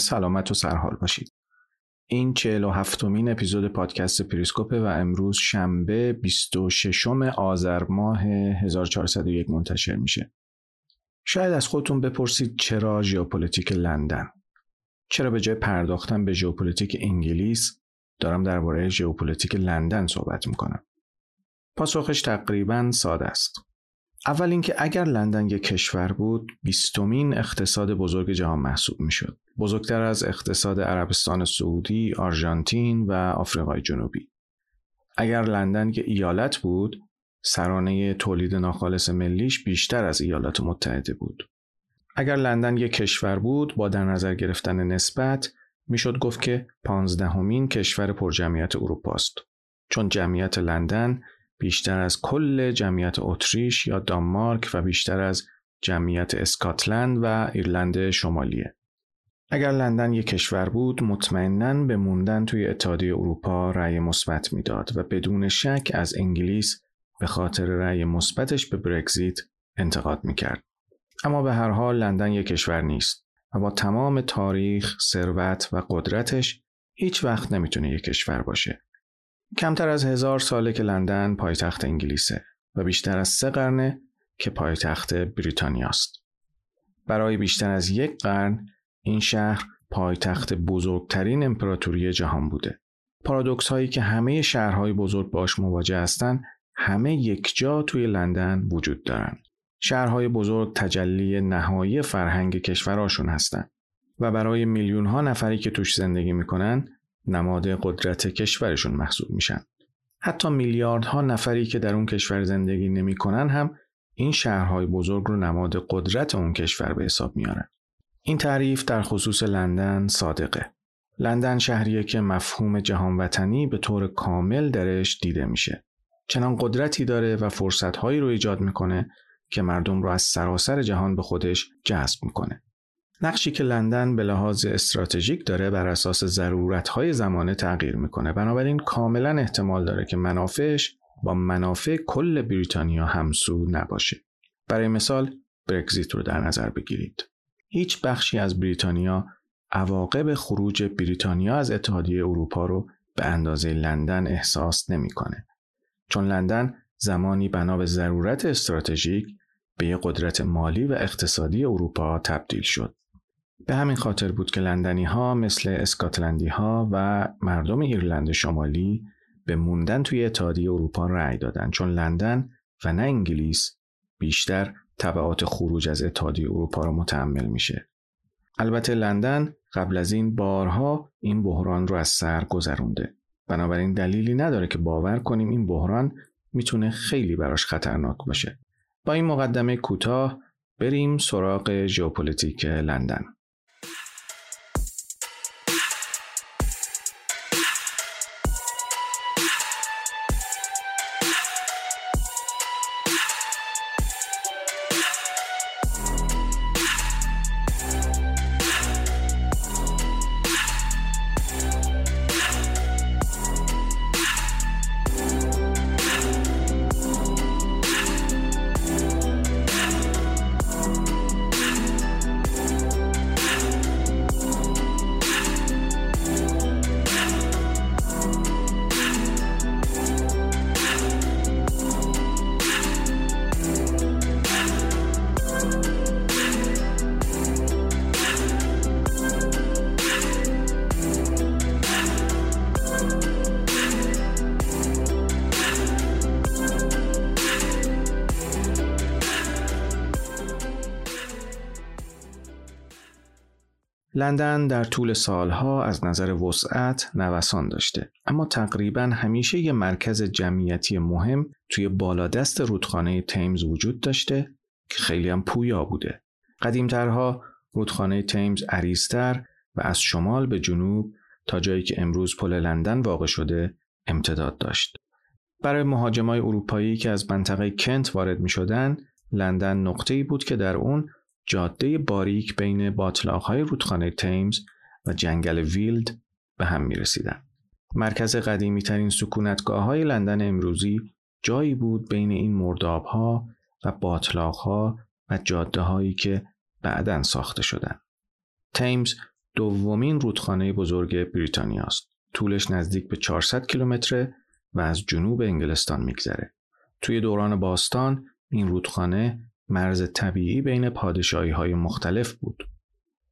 سلامت و سرحال باشید. این 47 مین اپیزود پادکست پریسکوپه و امروز شنبه 26 آذر ماه 1401 منتشر میشه. شاید از خودتون بپرسید چرا ژئوپلیتیک لندن؟ چرا به جای پرداختن به ژئوپلیتیک انگلیس دارم درباره ژئوپلیتیک لندن صحبت می‌کنم؟ پاسخش تقریبا ساده است. اول اینکه اگر لندن یک کشور بود بیستمین اقتصاد بزرگ جهان محسوب می‌شد بزرگتر از اقتصاد عربستان سعودی آرژانتین و آفریقای جنوبی. اگر لندن یک ایالت بود سرانه تولید ناخالص ملیش بیشتر از ایالات متحده بود. اگر لندن یک کشور بود با در نظر گرفتن نسبت می‌شد گفت که پانزدهمین کشور پرجمعیت اروپا است. چون جمعیت لندن بیشتر از کل جمعیت اتریش یا دانمارک و بیشتر از جمعیت اسکاتلند و ایرلند شمالیه. اگر لندن یک کشور بود مطمئنا به موندن توی اتحادیه اروپا رأی مثبت می‌داد و بدون شک از انگلیس به خاطر رأی مثبتش به برگزیت انتقاد می‌کرد. اما به هر حال لندن یک کشور نیست و با تمام تاریخ، ثروت و قدرتش هیچ وقت نمی‌تونه یک کشور باشه. کمتر از هزار ساله که لندن پایتخت انگلیسه و بیشتر از سه قرنه که پایتخت بریتانیاست. برای بیشتر از یک قرن این شهر پایتخت بزرگترین امپراتوری جهان بوده. پارادوکس هایی که همه شهرهای بزرگ باش مواجه هستند همه یک جا توی لندن وجود دارن. شهرهای بزرگ تجلی نهایی فرهنگ کشورهاشون هستند و برای میلیون ها نفری که توش زندگی می‌کنن نماد قدرت کشورشون محسوب میشن. حتی میلیاردها نفری که در اون کشور زندگی نمی‌کنن هم این شهرهای بزرگ رو نماد قدرت اون کشور به حساب میارن. این تعریف در خصوص لندن صادقه. لندن شهریه که مفهوم جهان وطنی به طور کامل درش دیده میشه. چنان قدرتی داره و فرصتهایی رو ایجاد می‌کنه که مردم رو از سراسر جهان به خودش جذب می‌کنه. نقشی که لندن به لحاظ استراتژیک داره بر اساس ضرورت‌های زمانه تغییر می‌کنه بنابراین کاملا احتمال داره که منافعش با منافع کل بریتانیا همسو نباشه برای مثال برگزیت رو در نظر بگیرید هیچ بخشی از بریتانیا عواقب خروج بریتانیا از اتحادیه اروپا رو به اندازه لندن احساس نمی‌کنه. چون لندن زمانی بنا به ضرورت استراتژیک به یک قدرت مالی و اقتصادی اروپا تبدیل شد. به همین خاطر بود که لندنی ها مثل اسکاتلندی ها و مردم ایرلند شمالی به موندن توی اتحادیه اروپا رأی دادن. چون لندن و نه انگلیس بیشتر تبعات خروج از اتحادیه اروپا را متحمل میشه. البته لندن قبل از این بارها این بحران رو از سر گذرونده. بنابراین دلیلی نداره که باور کنیم این بحران می‌تونه خیلی براش خطرناک باشه. با این مقدمه کوتاه بریم سراغ ژئوپلیتیک لندن. لندن در طول سالها از نظر وسعت نوسان داشته اما تقریبا همیشه یه مرکز جمعیتی مهم توی بالادست رودخانه تیمز وجود داشته که خیلی هم پویا بوده. قدیمترها رودخانه تیمز عریضتر و از شمال به جنوب تا جایی که امروز پل لندن واقع شده امتداد داشت. برای مهاجمای اروپایی که از منطقه کنت وارد می شدن، لندن نقطه‌ای بود که در اون جاده باریک بین باطلاقهای رودخانه تیمز و جنگل ویلد به هم می رسیدن. مرکز قدیمی ترین سکونتگاه های لندن امروزی جایی بود بین این مرداب ها و باطلاق ها و جاده هایی که بعدا ساخته شدند. تیمز دومین رودخانه بزرگ بریتانیا است. طولش نزدیک به 400 کیلومتره و از جنوب انگلستان میگذره. توی دوران باستان این رودخانه مرز طبیعی بین پادشاهی های مختلف بود.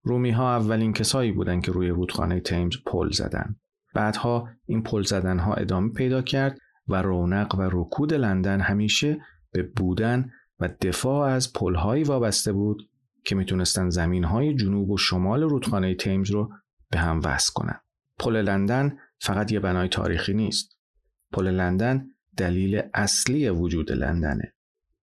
رومی ها اولین کسایی بودند که روی رودخانه تیمز پل زدن. بعدها این پل زدن ها ادامه پیدا کرد و رونق و رکود لندن همیشه به بودن و دفاع از پلهایی وابسته بود که می‌تونستن زمین های جنوب و شمال رودخانه تیمز رو به هم وصل کنن. پل لندن فقط یه بنای تاریخی نیست. پل لندن دلیل اصلی وجود لندنه.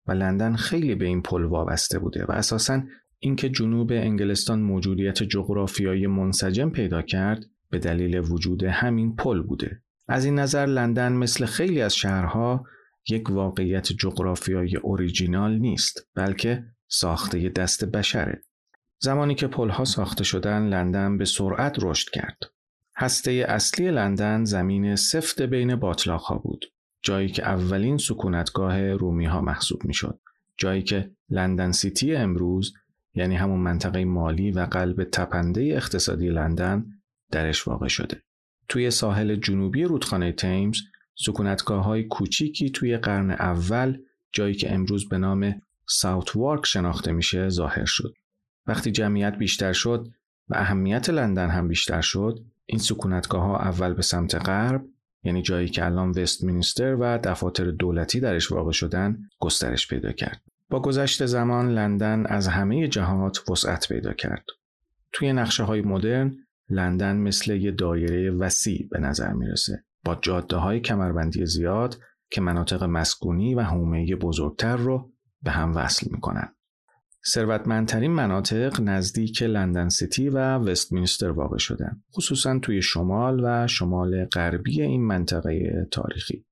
و لندن خیلی به این پل وابسته بوده و اساسا اینکه جنوب انگلستان موجودیت جغرافیایی منسجم پیدا کرد به دلیل وجود همین پل بوده. از این نظر لندن مثل خیلی از شهرها یک واقعیت جغرافیایی اوریجینال نیست بلکه ساخته دست بشره. زمانی که پلها ساخته شدن لندن به سرعت رشد کرد. هسته اصلی لندن زمین سفت بین باطلاق بود. جایی که اولین سکونتگاه رومی ها محسوب می شد. جایی که لندن سیتی امروز یعنی همون منطقه مالی و قلب تپنده اقتصادی لندن درش واقع شده. توی ساحل جنوبی رودخانه تیمز سکونتگاه های کوچیکی توی قرن اول جایی که امروز به نام ساوت وارک شناخته میشه ظاهر شد. وقتی جمعیت بیشتر شد و اهمیت لندن هم بیشتر شد این سکونتگاه ها اول به سمت غرب یعنی جایی که الان وستمینستر و دفاتر دولتی درش واقع شدن گسترش پیدا کرد. با گذشت زمان لندن از همه جهات وسعت پیدا کرد. توی نقشه های مدرن لندن مثل یه دایره وسیع به نظر می‌رسه با جاده های کمربندی زیاد که مناطق مسکونی و حومه بزرگتر رو به هم وصل می‌کنن. ثروتمندترین مناطق نزدیک لندن سیتی و وستمینستر واقع شدن خصوصا توی شمال و شمال غربی این منطقه تاریخی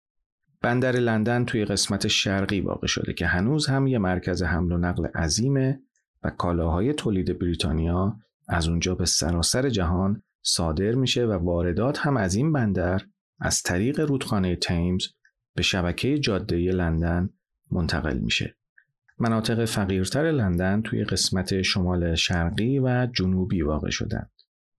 بندر لندن توی قسمت شرقی واقع شده که هنوز هم یه مرکز حمل و نقل عظیمه و کالاهای تولید بریتانیا از اونجا به سراسر جهان صادر میشه و واردات هم از این بندر از طریق رودخانه تیمز به شبکه جاده لندن منتقل میشه. مناطق فقیرتر لندن توی قسمت شمال شرقی و جنوبی واقع شدند.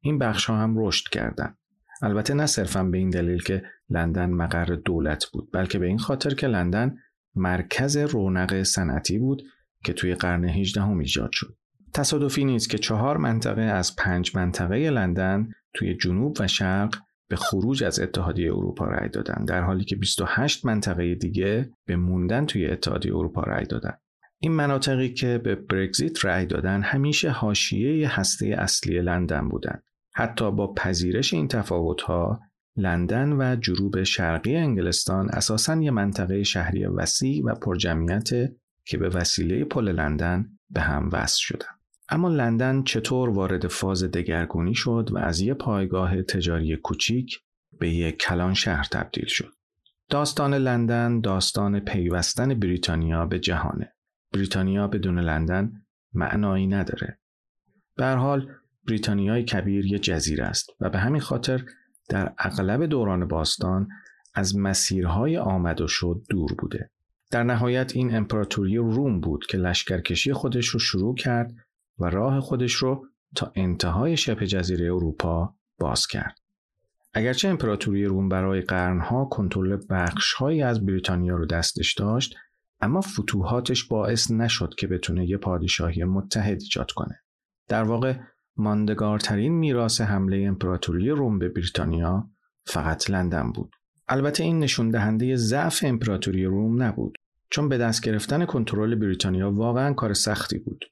این بخش ها هم رشد کردند. البته نه صرفا به این دلیل که لندن مقر دولت بود بلکه به این خاطر که لندن مرکز رونق صنعتی بود که توی قرن 18 هم ایجاد شد. تصادفی نیست که چهار منطقه از پنج منطقه لندن توی جنوب و شرق به خروج از اتحادیه اروپا رأی دادن در حالی که 28 منطقه دیگه به موندن توی اتحادیه اروپا رأی دادن. این مناطقی که به برگزیت رأی دادن همیشه حاشیه هسته اصلی لندن بودند. حتی با پذیرش این تفاوت‌ها لندن و جنوب شرقی انگلستان اساساً یه منطقه شهری وسیع و پرجمعیت که به وسیله پل لندن به هم وصل شدند. اما لندن چطور وارد فاز دگرگونی شد و از یک پایگاه تجاری کوچیک به یک کلان شهر تبدیل شد؟ داستان لندن داستان پیوستن بریتانیا به جهانه. بریتانیا بدون لندن معنایی نداره. به حال بریتانیای کبیر یه جزیره است و به همین خاطر در اغلب دوران باستان از مسیرهای آمد و شد دور بوده. در نهایت این امپراتوری روم بود که لشکرکشی خودش رو شروع کرد و راه خودش رو تا انتهای شبه جزیره اروپا باز کرد. اگرچه امپراتوری روم برای قرنها کنترل بخشهایی از بریتانیا رو دستش داشت اما فتوحاتش باعث نشد که بتونه یه پادشاهی متحد ایجاد کنه. در واقع ماندگارترین میراث حمله امپراتوری روم به بریتانیا فقط لندن بود. البته این نشون دهنده ضعف امپراتوری روم نبود چون به دست گرفتن کنترل بریتانیا واقعا کار سختی بود.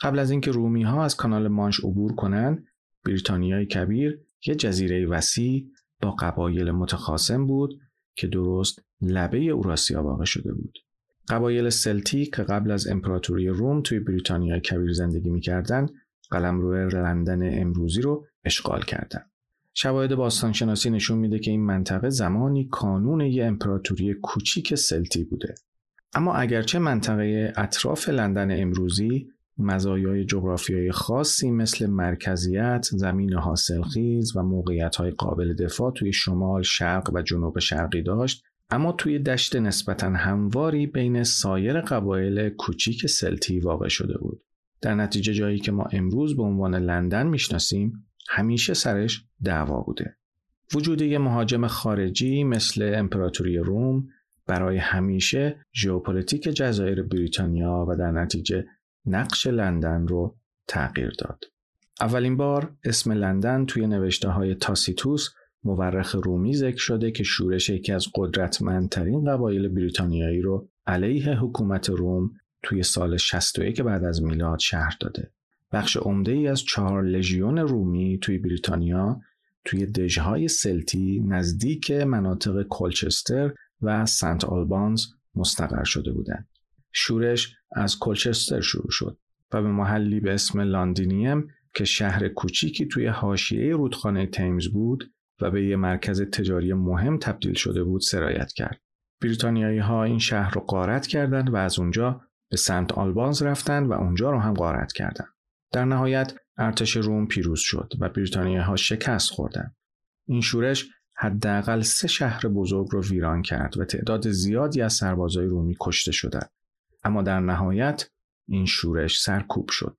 قبل از اینکه رومی ها از کانال مانش عبور کنند بریتانیای کبیر یه جزیره وسیع با قبایل متخاصم بود که درست لبه اوراسیا واقع شده بود. قبایل سلتی که قبل از امپراتوری روم توی بریتانیای کبیر زندگی می‌کردند قلمرو لندن امروزی رو اشغال کردند. شواهد باستانشناسی نشون میده که این منطقه زمانی کانون یه امپراتوری کوچیک سلتی بوده. اما اگرچه منطقه اطراف لندن امروزی مزایای جغرافیایی خاصی مثل مرکزیت، زمین حاصلخیز و موقعیت قابل دفاع توی شمال، شرق و جنوب شرقی داشت، اما توی دشت نسبتا همواری بین سایر قبایل کوچیک سلتی واقع شده بود. در نتیجه جایی که ما امروز به عنوان لندن می‌شناسیم همیشه سرش دعوا بوده. وجود یه مهاجم خارجی مثل امپراتوری روم برای همیشه ژئوپلیتیک جزایر بریتانیا و در نتیجه نقش لندن رو تغییر داد. اولین بار اسم لندن توی نوشته های تاسیتوس مورخ رومی ذکر شده که شورش یکی از قدرتمندترین قبایل بریتانیایی رو علیه حکومت روم توی سال 61 بعد از میلاد شرح داده. بخش عمده ای از چهار لژیون رومی توی بریتانیا توی دژهای سلتی نزدیک مناطق کلچستر و سنت آلبانز مستقر شده بودند. شورش از کلچستر شروع شد و به محلی به اسم لاندینیم که شهر کوچیکی توی حاشیه رودخانه تیمز بود و به یه مرکز تجاری مهم تبدیل شده بود سرایت کرد. بریتانیایی ها این شهر رو غارت کردند و از اونجا به سنت آلبانز رفتند و اونجا رو هم غارت کردند. در نهایت ارتش روم پیروز شد و بریتانیایی ها شکست خوردند. این شورش حداقل سه شهر بزرگ رو ویران کرد و تعداد زیادی از سربازای رومی کشته شدند. اما در نهایت این شورش سرکوب شد.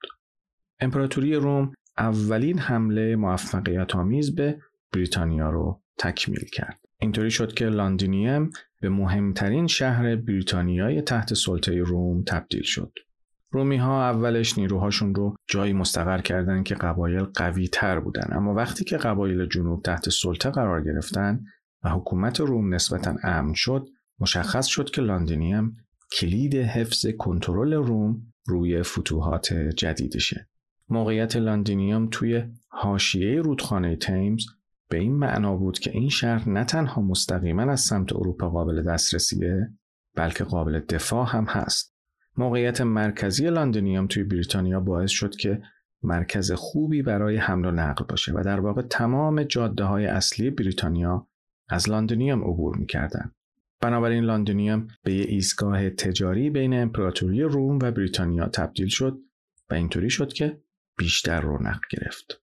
امپراتوری روم اولین حمله موفقیت آمیز به بریتانیا رو تکمیل کرد. اینطوری شد که لاندینیم به مهمترین شهر بریتانیای تحت سلطه روم تبدیل شد. رومی ها اولش نیروهاشون رو جایی مستقر کردند که قبایل قوی تر بودن اما وقتی که قبایل جنوب تحت سلطه قرار گرفتن و حکومت روم نسبتا امن شد مشخص شد که لاندینیم کلید حفظ کنترل روم روی فتوحات جدیدشه. موقعیت لاندینیوم توی حاشیه رودخانه تیمز به این معنا بود که این شهر نه تنها مستقیما از سمت اروپا قابل دسترسیه بلکه قابل دفاع هم هست. موقعیت مرکزی لاندینیوم توی بریتانیا باعث شد که مرکز خوبی برای حمل و نقل باشه و در واقع تمام جاده های اصلی بریتانیا از لاندینیوم عبور می‌کردن. بنابراین لاندونیوم به یه ایستگاه تجاری بین امپراتوری روم و بریتانیا تبدیل شد و اینطوری شد که بیشتر رونق گرفت.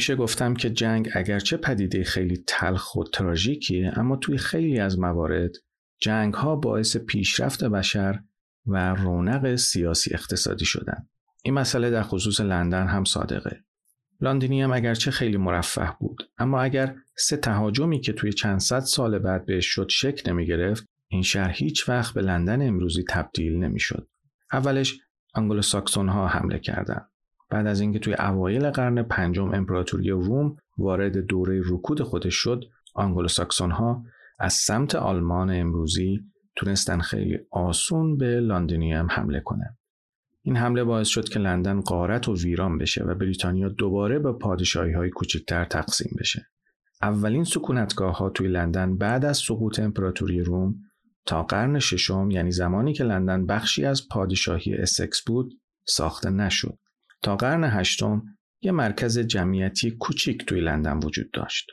همیشه گفتم که جنگ اگرچه پدیده خیلی تلخ و تراژیکیه اما توی خیلی از موارد جنگ ها باعث پیشرفت بشر و رونق سیاسی اقتصادی شدن. این مسئله در خصوص لندن هم صادقه. لاندینی هم اگرچه خیلی مرفه بود اما اگر سه تهاجمی که توی چند صد سال بعد بهش شد شک نمی گرفت این شهر هیچ وقت به لندن امروزی تبدیل نمی‌شد. اولش انگلو ساکسون ها حمله کردند. بعد از اینکه توی اوایل قرن پنجم امپراتوری روم وارد دوره رکود خودش شد آنگلو ساکسون ها از سمت آلمان امروزی تونستن خیلی آسون به لاندینیوم حمله کنند. این حمله باعث شد که لندن غارت و ویران بشه و بریتانیا دوباره به پادشاهی های کوچکتر تقسیم بشه. اولین سکونتگاه ها توی لندن بعد از سقوط امپراتوری روم تا قرن ششم یعنی زمانی که لندن بخشی از پادشاهی اسکس بود ساخته نشد. تا قرن هشتم یه مرکز جمعیتی کوچیک توی لندن وجود داشت.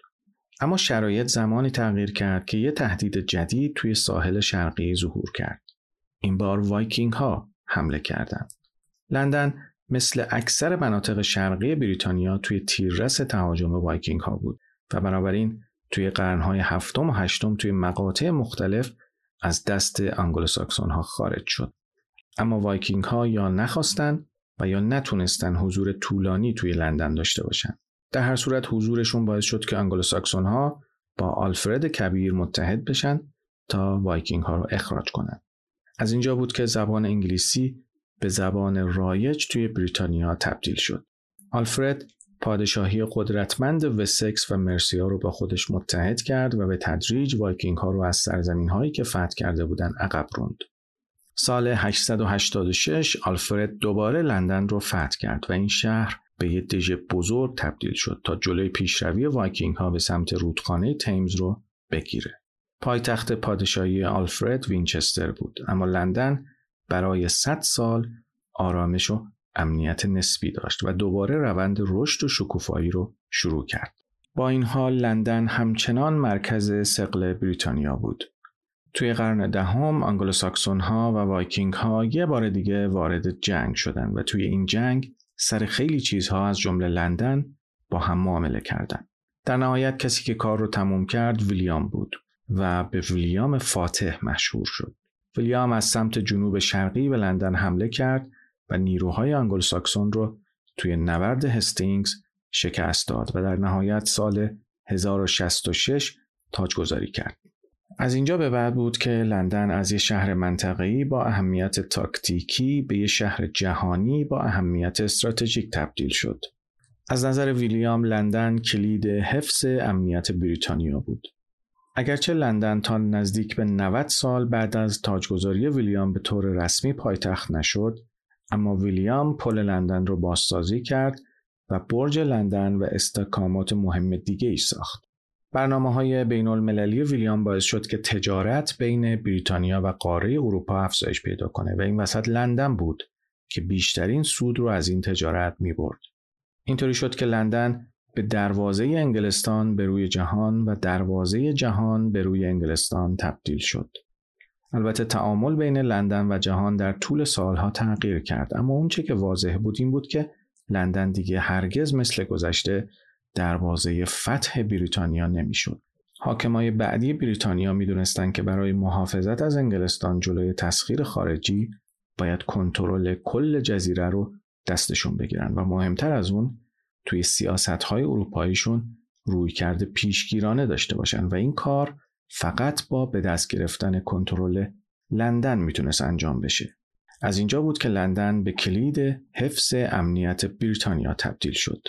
اما شرایط زمانی تغییر کرد که یه تهدید جدید توی ساحل شرقی ظهور کرد. این بار وایکینگ ها حمله کردند. لندن مثل اکثر مناطق شرقی بریتانیا توی تیررس تهاجم وایکینگ ها بود و بنابراین توی قرنهای هفتم و هشتم توی مقاطع مختلف از دست انگلوساکسون ها خارج شد. اما وایکینگ ها یا نخواستن و یا نتونستن حضور طولانی توی لندن داشته باشن. در هر صورت حضورشون باعث شد که انگلوساکسون ها با آلفرد کبیر متحد بشن تا وایکینگ ها رو اخراج کنند. از اینجا بود که زبان انگلیسی به زبان رایج توی بریتانیا تبدیل شد. آلفرد پادشاهی قدرتمند وسکس و مرسیا رو با خودش متحد کرد و به تدریج وایکینگ ها رو از سرزمین هایی که فتح کرده بودن عقب روند. سال 886 آلفرد دوباره لندن رو فتح کرد و این شهر به یه دژ بزرگ تبدیل شد تا جلوی پیشروی وایکینگ ها به سمت رودخانه تیمز رو بگیره. پایتخت پادشاهی آلفرد وینچستر بود اما لندن برای 100 سال آرامش و امنیت نسبی داشت و دوباره روند رشد و شکوفایی رو شروع کرد. با این حال لندن همچنان مرکز ثقل بریتانیا بود. توی قرن دهم انگلوساکسون ها و وایکینگ ها یه بار دیگه وارد جنگ شدند و توی این جنگ سر خیلی چیزها از جمله لندن با هم معامله کردند. در نهایت کسی که کار رو تموم کرد ویلیام بود و به ویلیام فاتح مشهور شد. ویلیام از سمت جنوب شرقی به لندن حمله کرد و نیروهای آنگلوساکسون رو توی نبرد هستینگز شکست داد و در نهایت سال 1066 تاجگذاری کرد. از اینجا به بعد بود که لندن از یه شهر منطقه‌ای با اهمیت تاکتیکی به یه شهر جهانی با اهمیت استراتژیک تبدیل شد. از نظر ویلیام لندن کلید حفظ امنیت بریتانیا بود. اگرچه لندن تا نزدیک به 90 سال بعد از تاجگذاری ویلیام به طور رسمی پایتخت نشد، اما ویلیام پل لندن را بازسازی کرد و برج لندن و استکامات مهم دیگه ای ساخت. برنامه های بین المللی ویلیام باعث شد که تجارت بین بریتانیا و قاره اروپا افزایش پیدا کنه و این وسط لندن بود که بیشترین سود رو از این تجارت می برد. اینطوری شد که لندن به دروازه انگلستان به روی جهان و دروازه جهان به روی انگلستان تبدیل شد. البته تعامل بین لندن و جهان در طول سالها تغییر کرد اما اونچه که واضح بود این بود که لندن دیگه هرگز مثل گذشته دروازه فتح بریتانیا نمی‌شد. حاکمای بعدی بریتانیا می‌دونستند که برای محافظت از انگلستان جلوی تسخیر خارجی باید کنترل کل جزیره رو دستشون بگیرن و مهمتر از اون توی سیاست های اروپاییشون روی کرده پیشگیرانه داشته باشن و این کار فقط با به دست گرفتن کنترل لندن می‌تونست انجام بشه. از اینجا بود که لندن به کلید حفظ امنیت بریتانیا تبدیل شد.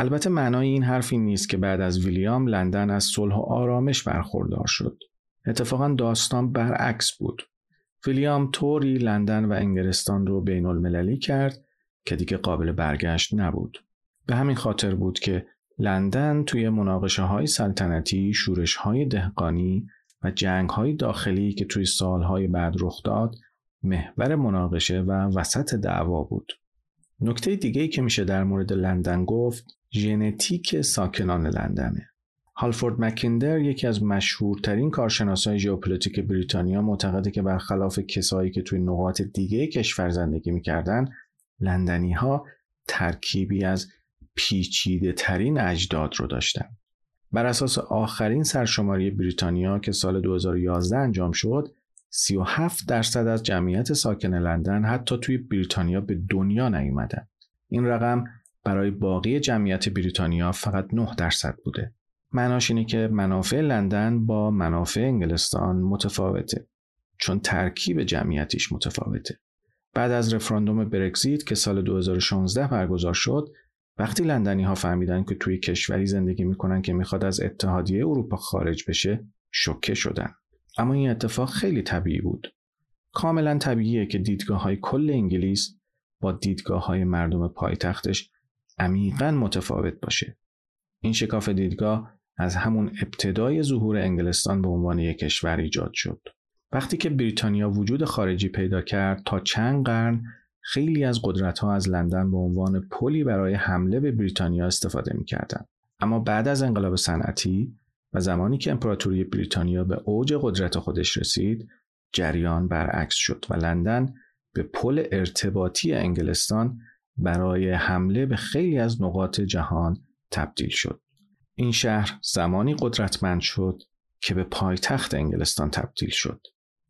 البته معنای این حرفی نیست که بعد از ویلیام لندن از صلح و آرامش برخوردار شد. اتفاقا داستان برعکس بود. ویلیام طوری لندن و انگلستان رو بین المللی کرد که دیگه قابل برگشت نبود. به همین خاطر بود که لندن توی مناقشه های سلطنتی، شورش های دهقانی و جنگ های داخلی که توی سالهای بعد رخ داد محور مناقشه و وسط دعوا بود. نکته دیگه که میشه در مورد لندن گفت ژنتیک ساکنان لندنه. هالفورد مکیندر یکی از مشهورترین کارشناسای ژئوپلیتیک بریتانیا معتقده که برخلاف کسایی که توی نقاط دیگه کشور زندگی می‌کردن لندنی ها ترکیبی از پیچیده ترین اجداد رو داشتن. بر اساس آخرین سرشماری بریتانیا که سال 2011 انجام شد 37 درصد از جمعیت ساکن لندن حتی توی بریتانیا به دنیا نیومدن. این رقم برای باقی جمعیت بریتانیا فقط 9 درصد بوده. معناش اینه که منافع لندن با منافع انگلستان متفاوته چون ترکیب جمعیتیش متفاوته. بعد از رفراندوم برگزیت که سال 2016 برگزار شد وقتی لندنی ها فهمیدن که توی کشوری زندگی می‌کنن که می‌خواد از اتحادیه اروپا خارج بشه شوکه شدن اما این اتفاق خیلی طبیعی بود کاملا طبیعیه که دیدگاه های کل انگلیس با دیدگاه های مردم پایتختش عمیقا متفاوت باشه این شکاف دیدگاه از همون ابتدای ظهور انگلستان به عنوان یک کشور ایجاد شد وقتی که بریتانیا وجود خارجی پیدا کرد تا چند قرن خیلی از قدرت ها از لندن به عنوان پلی برای حمله به بریتانیا استفاده می‌کردند. اما بعد از انقلاب صنعتی و زمانی که امپراتوری بریتانیا به اوج قدرت خودش رسید جریان برعکس شد و لندن به پل ارتباطی انگلستان برای حمله به خیلی از نقاط جهان تبدیل شد. این شهر زمانی قدرتمند شد که به پایتخت انگلستان تبدیل شد.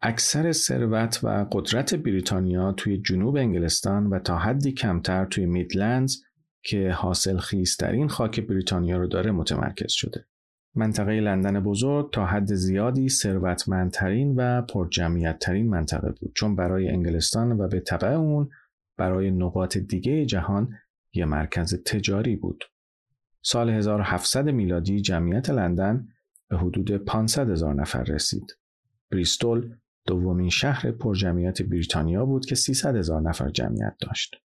اکثر ثروت و قدرت بریتانیا توی جنوب انگلستان و تا حدی کمتر توی میدلندز که حاصل خیسترین خاک بریتانیا رو داره متمرکز شده. منطقه لندن بزرگ تا حد زیادی ثروتمندترین و پرجمعیتترین منطقه بود چون برای انگلستان و به طبع اون برای نقاط دیگه جهان یه مرکز تجاری بود. سال 1700 میلادی جمعیت لندن به حدود 500 هزار نفر رسید. بریستول دومین شهر پرجمعیت بریتانیا بود که 300 هزار نفر جمعیت داشت.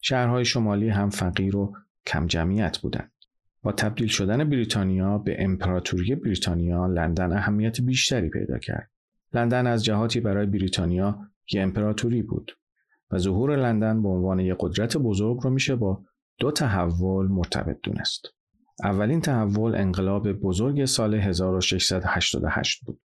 شهرهای شمالی هم فقیر و کم جمعیت بودند. با تبدیل شدن بریتانیا به امپراتوری بریتانیا لندن اهمیت بیشتری پیدا کرد. لندن از جهاتی برای بریتانیا یه امپراتوری بود و ظهور لندن به عنوان یک قدرت بزرگ رو میشه با دو تحول مرتبط دونست. اولین تحول انقلاب بزرگ سال 1688 بود.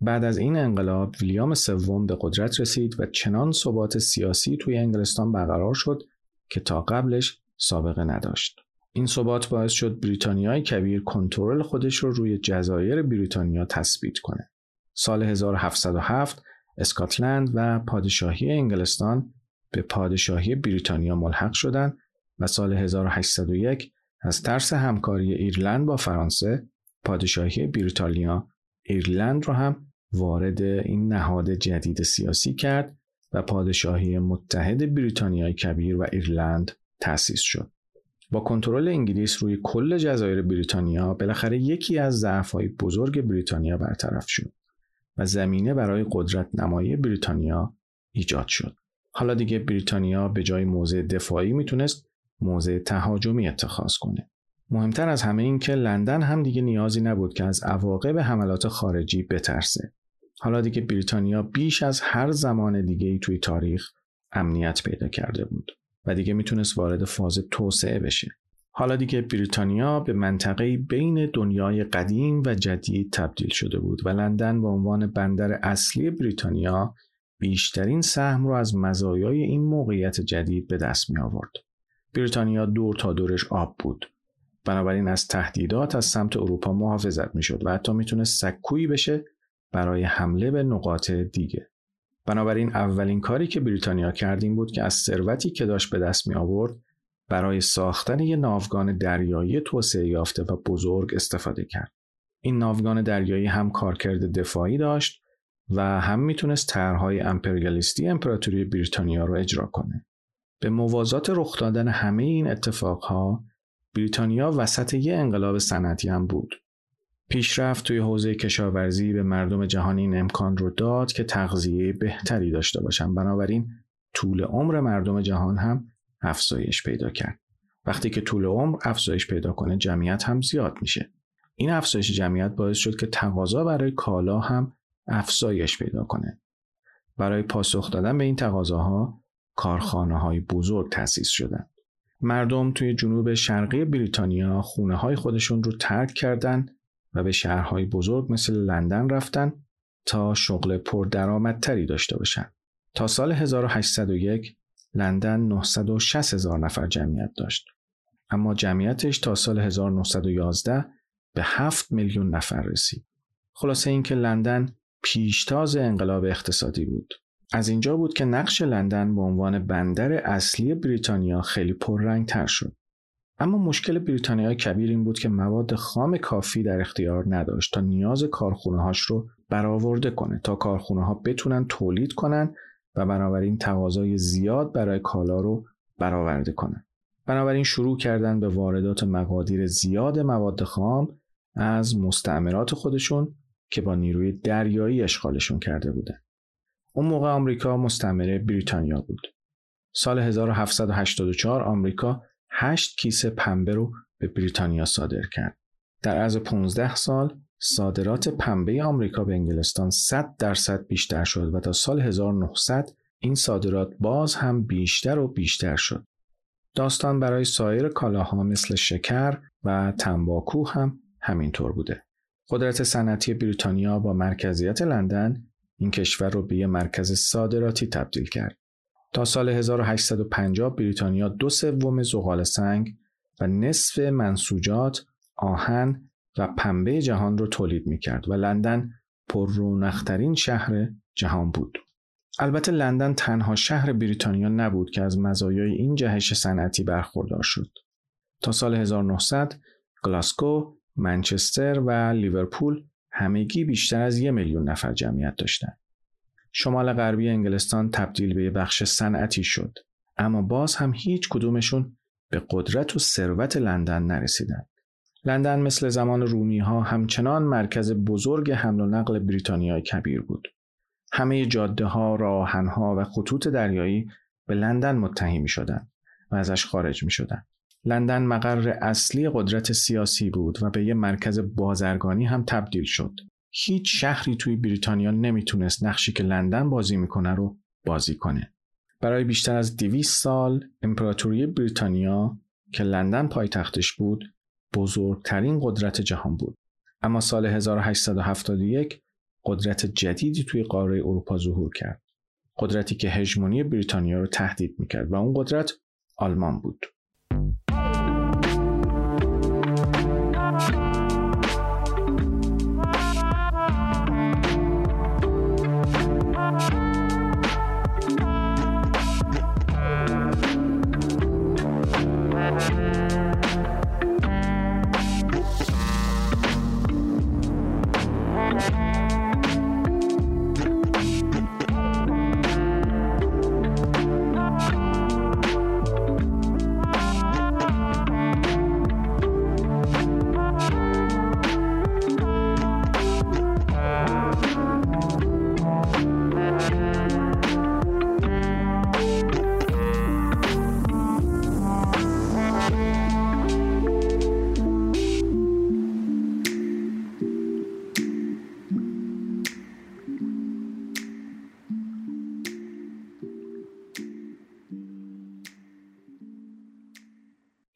بعد از این انقلاب ویلیام سوم به قدرت رسید و چنان ثبات سیاسی توی انگلستان برقرار شد که تا قبلش سابقه نداشت. این ثبات باعث شد بریتانیای کبیر کنترل خودش رو روی جزایر بریتانیا تثبیت کنه. سال 1707 اسکاتلند و پادشاهی انگلستان به پادشاهی بریتانیا ملحق شدند و سال 1801 از ترس همکاری ایرلند با فرانسه پادشاهی بریتانیا ایرلند رو هم وارد این نهاد جدید سیاسی کرد و پادشاهی متحد بریتانیای کبیر و ایرلند تأسیس شد. با کنترل انگلیس روی کل جزایر بریتانیا بالاخره یکی از ضعف‌های بزرگ بریتانیا برطرف شد و زمینه برای قدرت نمایی بریتانیا ایجاد شد. حالا دیگه بریتانیا به جای موضع دفاعی می‌تونست موضع تهاجمی اتخاذ کنه. مهمتر از همه این که لندن هم دیگه نیازی نبود که از عواقب حملات خارجی بترسه. حالا دیگه بریتانیا بیش از هر زمان دیگه ای توی تاریخ امنیت پیدا کرده بود و دیگه می‌تونست وارد فاز توسعه بشه. حالا دیگه بریتانیا به منطقه بین دنیای قدیم و جدید تبدیل شده بود و لندن به عنوان بندر اصلی بریتانیا بیشترین سهم رو از مزایای این موقعیت جدید به دست می آورد. بریتانیا دور تا دورش آب بود. بنابراین از تهدیدات از سمت اروپا محافظت می شد و حتی می‌تونست سکویی بشه برای حمله به نقاط دیگه. بنابراین اولین کاری که بریتانیا کرد این بود که از ثروتی که داشت به دست می آورد برای ساختن یک ناوگان دریایی توسعه یافته و بزرگ استفاده کرد. این ناوگان دریایی هم کارکرد دفاعی داشت و هم می‌تونست طرحهای امپریالیستی امپراتوری بریتانیا رو اجرا کنه. به موازات رخ دادن همه این اتفاقها بریتانیا وسط یه انقلاب صنعتی هم بود. پیشرفت توی حوزه کشاورزی به مردم جهان این امکان رو داد که تغذیه بهتری داشته باشن بنابراین طول عمر مردم جهان هم افزایش پیدا کرد. وقتی که طول عمر افزایش پیدا کنه جمعیت هم زیاد میشه. این افزایش جمعیت باعث شد که تقاضا برای کالا هم افزایش پیدا کنه. برای پاسخ دادن به این تقاضاها کارخانه های بزرگ تأسیس شدند مردم توی جنوب شرقی بریتانیا خونه های خودشون رو ترک کردند و به شهرهای بزرگ مثل لندن رفتن تا شغل پردرآمدتری داشته باشند. تا سال 1801 لندن 960 هزار نفر جمعیت داشت. اما جمعیتش تا سال 1911 به 7 میلیون نفر رسید. خلاصه اینکه لندن پیشتاز انقلاب اقتصادی بود. از اینجا بود که نقش لندن به عنوان بندر اصلی بریتانیا خیلی پررنگ تر شد. اما مشکل بریتانیا کبیر این بود که مواد خام کافی در اختیار نداشت تا نیاز کارخونه هاش رو برآورده کنه تا کارخونه ها بتونن تولید کنن و بنابراین تقاضای زیاد برای کالا رو برآورده کنن. بنابراین شروع کردن به واردات مقادیر زیاد مواد خام از مستعمرات خودشون که با نیروی دریایی اشغالشون کرده بودن. اون موقع آمریکا مستعمره بریتانیا بود. سال 1784 آمریکا 8 کیسه پنبه رو به بریتانیا صادر کرد. در عرض 15 سال صادرات پنبه آمریکا به انگلستان 100 درصد بیشتر شد و تا سال 1900 این صادرات باز هم بیشتر و بیشتر شد. داستان برای سایر کالاها مثل شکر و تنباکو هم همینطور بوده. قدرت صنعتی بریتانیا با مرکزیت لندن این کشور رو به یه مرکز صادراتی تبدیل کرد. تا سال 1850 بریتانیا دو سوم زغال سنگ و نصف منسوجات، آهن و پنبه جهان رو تولید می کرد و لندن پر رونقترین شهر جهان بود. البته لندن تنها شهر بریتانیا نبود که از مزایای این جهش صنعتی برخوردار شد. تا سال 1900 گلاسکو، منچستر و لیورپول همگی بیشتر از یک میلیون نفر جمعیت داشتند. شمال غربی انگلستان تبدیل به بخش صنعتی شد اما باز هم هیچ کدومشون به قدرت و ثروت لندن نرسیدند. لندن مثل زمان رومی ها همچنان مرکز بزرگ حمل و نقل بریتانیای کبیر بود. همه جاده ها، راهن و خطوط دریایی به لندن متهی می شدن و ازش خارج می شدن. لندن مقر اصلی قدرت سیاسی بود و به یه مرکز بازرگانی هم تبدیل شد. هیچ شهری توی بریتانیا نمی‌تونست نقشی که لندن بازی می‌کنه رو بازی کنه. برای بیشتر از 200 سال امپراتوری بریتانیا که لندن پایتختش بود بزرگترین قدرت جهان بود. اما سال 1871 قدرت جدیدی توی قاره اروپا ظهور کرد. قدرتی که هژمونی بریتانیا رو تهدید می‌کرد و اون قدرت آلمان بود.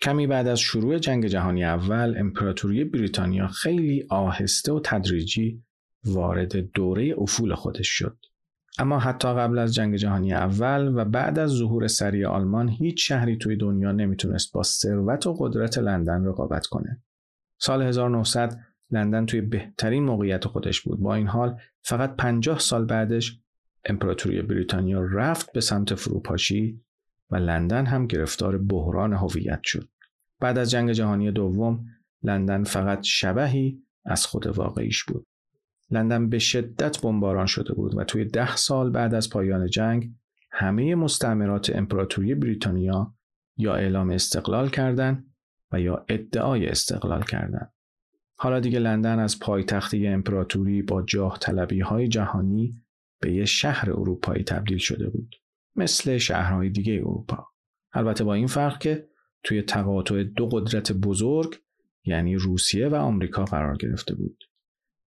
کمی بعد از شروع جنگ جهانی اول امپراتوری بریتانیا خیلی آهسته و تدریجی وارد دوره افول خودش شد. اما حتی قبل از جنگ جهانی اول و بعد از ظهور سری آلمان هیچ شهری توی دنیا نمی‌تونست با ثروت و قدرت لندن رقابت کنه. سال 1900 لندن توی بهترین موقعیت خودش بود. با این حال فقط 50 سال بعدش امپراتوری بریتانیا رفت به سمت فروپاشی و لندن هم گرفتار بحران هویت شد. بعد از جنگ جهانی دوم لندن فقط شبهی از خود واقعیش بود. لندن به شدت بمباران شده بود و توی ده سال بعد از پایان جنگ همه مستعمرات امپراتوری بریتانیا یا اعلام استقلال کردند و یا ادعای استقلال کردند. حالا دیگه لندن از پایتختی امپراتوری با جاه طلبی های جهانی به یه شهر اروپایی تبدیل شده بود. مثل شهرهای دیگه اروپا. البته با این فرق که توی تقاطع دو قدرت بزرگ یعنی روسیه و آمریکا قرار گرفته بود.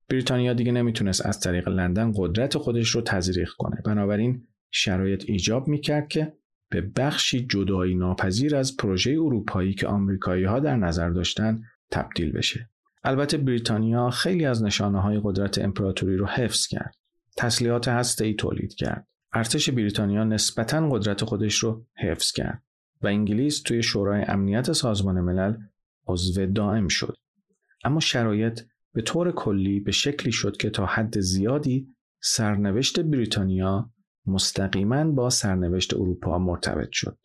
بریتانیا دیگه نمی‌تونست از طریق لندن قدرت خودش رو تزریق کنه. بنابراین شرایط ایجاب می‌کرد که به بخشی جدایی ناپذیر از پروژه اروپایی که آمریکایی ها در نظر داشتن تبدیل بشه. البته بریتانیا خیلی از نشانه های قدرت امپراتوری رو حفظ کرد. تسلیحات هسته ای تولید کرد. ارتش بریتانیا نسبتا قدرت خودش رو حفظ کرد. و انگلیس توی شورای امنیت سازمان ملل عضو دائم شد. اما شرایط به طور کلی به شکلی شد که تا حد زیادی سرنوشت بریتانیا مستقیما با سرنوشت اروپا مرتبط شد.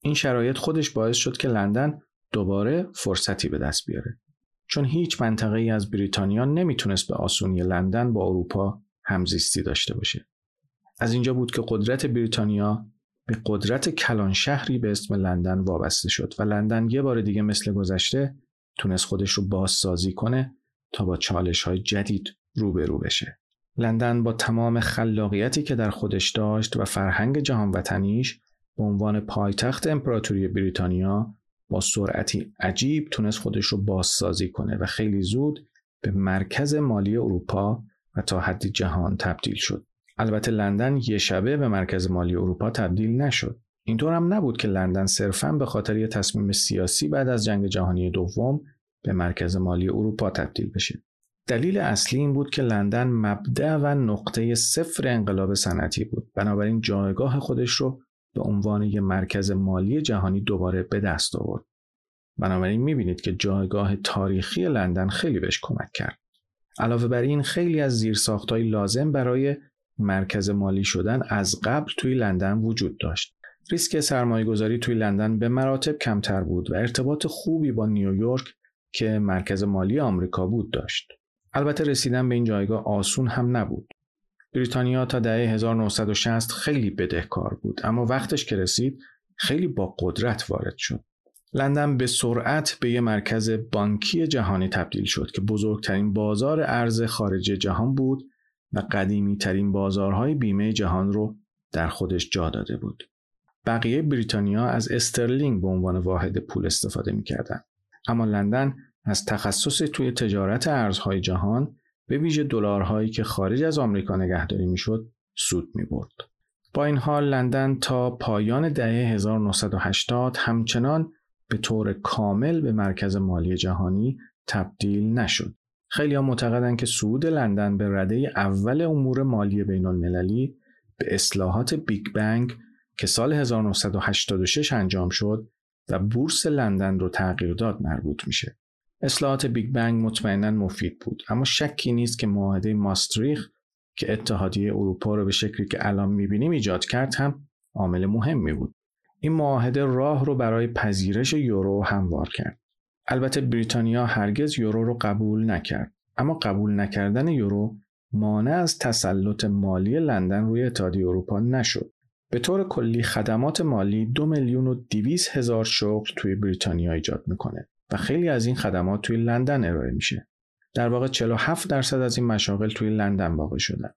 این شرایط خودش باعث شد که لندن دوباره فرصتی به دست بیاره. چون هیچ منطقه ای از بریتانیا نمی‌تونست به آسونی لندن با اروپا همزیستی داشته باشه. از اینجا بود که قدرت بریتانیا به قدرت کلان شهری به اسم لندن وابسته شد و لندن یه بار دیگه مثل گذشته تونست خودش رو بازسازی کنه تا با چالش های جدید روبرو بشه. لندن با تمام خلاقیتی که در خودش داشت و فرهنگ جهان وطنیش به عنوان پایتخت امپراتوری بریتانیا با سرعتی عجیب تونست خودش رو بازسازی کنه و خیلی زود به مرکز مالی اروپا و تا حدی جهان تبدیل شد. البته لندن یه شبه به مرکز مالی اروپا تبدیل نشد. اینطور هم نبود که لندن صرفا به خاطر یه تصمیم سیاسی بعد از جنگ جهانی دوم به مرکز مالی اروپا تبدیل بشه. دلیل اصلی این بود که لندن مبدع و نقطه صفر انقلاب صنعتی بود بنابراین جایگاه خودش رو به عنوان یک مرکز مالی جهانی دوباره به دست آورد بنابراین می‌بینید که جایگاه تاریخی لندن خیلی بهش کمک کرد علاوه بر این خیلی از زیرساختهای لازم برای مرکز مالی شدن از قبل توی لندن وجود داشت ریسک سرمایه گذاری توی لندن به مراتب کمتر بود و ارتباط خوبی با نیویورک که مرکز مالی آمریکا بود داشت. البته رسیدن به این جایگاه آسون هم نبود. بریتانیا تا دهه 1960 خیلی بدهکار بود اما وقتش که رسید خیلی با قدرت وارد شد. لندن به سرعت به یک مرکز بانکی جهانی تبدیل شد که بزرگترین بازار ارز خارج جهان بود و قدیمی ترین بازارهای بیمه جهان رو در خودش جا داده بود. بقیه بریتانیا از استرلینگ به عنوان واحد پول استفاده می‌کردند. اما لندن از تخصص توی تجارت ارزهای جهان به ویژه دلارهایی که خارج از آمریکا نگهداری می‌شد سود می‌برد. با این حال لندن تا پایان دهه 1980 همچنان به طور کامل به مرکز مالی جهانی تبدیل نشد. خیلی ها معتقدند که صعود لندن به رده اول امور مالی بین المللی به اصلاحات بیگ بنگ که سال 1986 انجام شد و بورس لندن رو تغییر داد مربوط میشه. اصلاحات بیگ بنگ مطمئنا مفید بود اما شکی نیست که معاهده ماستریخت که اتحادیه اروپا رو به شکلی که الان می‌بینیم ایجاد کرد هم عامل مهمی بود. این معاهده راه رو برای پذیرش یورو هموار کرد. البته بریتانیا هرگز یورو رو قبول نکرد اما قبول نکردن یورو مانع از تسلط مالی لندن روی اتحادیه اروپا نشد. به طور کلی خدمات مالی دو میلیون و دیویس هزار شغل توی بریتانیا ایجاد می‌کنه و خیلی از این خدمات توی لندن ارائه میشه. در واقع 47 درصد از این مشاغل توی لندن واقع شدن.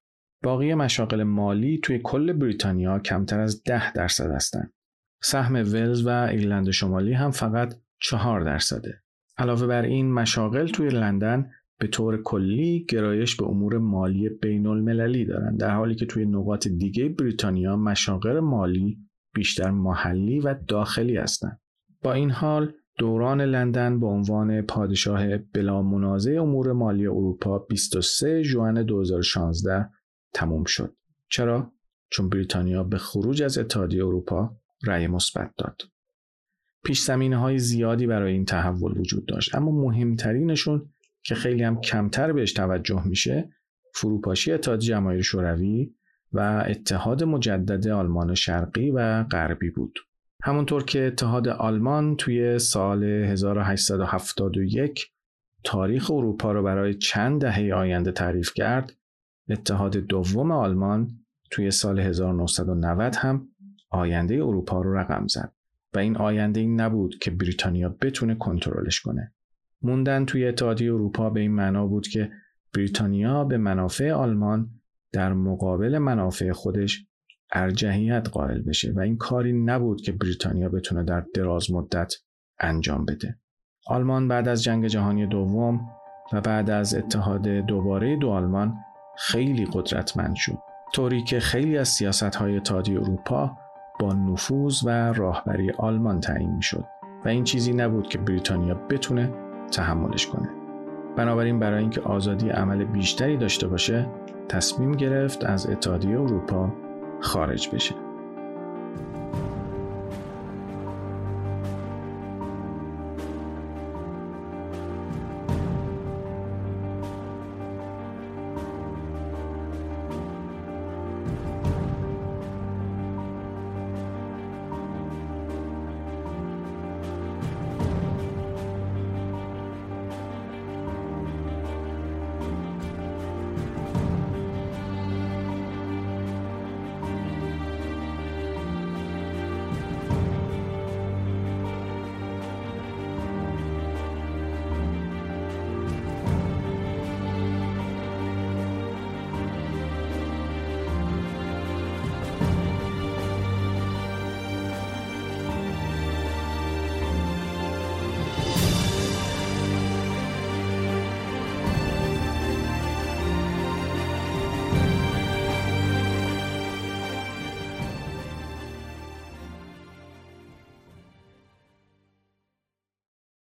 باقی مشاغل مالی توی کل بریتانیا کمتر از 10 درصد هستند. سهم ولز و ایرلند شمالی هم فقط 4 درصده. علاوه بر این مشاغل توی لندن به طور کلی گرایش به امور مالی بین المللی دارند در حالی که توی نقاط دیگه بریتانیا مشاغل مالی بیشتر محلی و داخلی هستند. با این حال دوران لندن به عنوان پادشاه بلا منازع امور مالی اروپا 23 ژوئن 2016 تموم شد. چرا؟ چون بریتانیا به خروج از اتحادیه اروپا رأی مثبت داد. پیش های زیادی برای این تحول وجود داشت اما مهمترینشون که خیلی هم کمتر بهش توجه میشه فروپاشی اتحاد جماهیر شوروی و اتحاد مجدد آلمان شرقی و غربی بود. همونطور که اتحاد آلمان توی سال 1871 تاریخ اروپا رو برای چند دهه آینده تعریف کرد، اتحاد دوم آلمان توی سال 1990 هم آینده اروپا رو رقم زد و این آینده این نبود که بریتانیا بتونه کنترلش کنه. موندن توی اتحادیه اروپا به این معنا بود که بریتانیا به منافع آلمان در مقابل منافع خودش ارجحیت قائل بشه و این کاری نبود که بریتانیا بتونه در دراز مدت انجام بده. آلمان بعد از جنگ جهانی دوم و بعد از اتحاد دوباره دو آلمان خیلی قدرتمند شد. طوری که خیلی از سیاست های اتحادیه اروپا با نفوذ و راهبری آلمان تعیین شد و این چیزی نبود که بریتانیا بتونه تحملش کنه. بنابراین برای اینکه آزادی عمل بیشتری داشته باشه تصمیم گرفت از اتحادیه اروپا خارج بشه.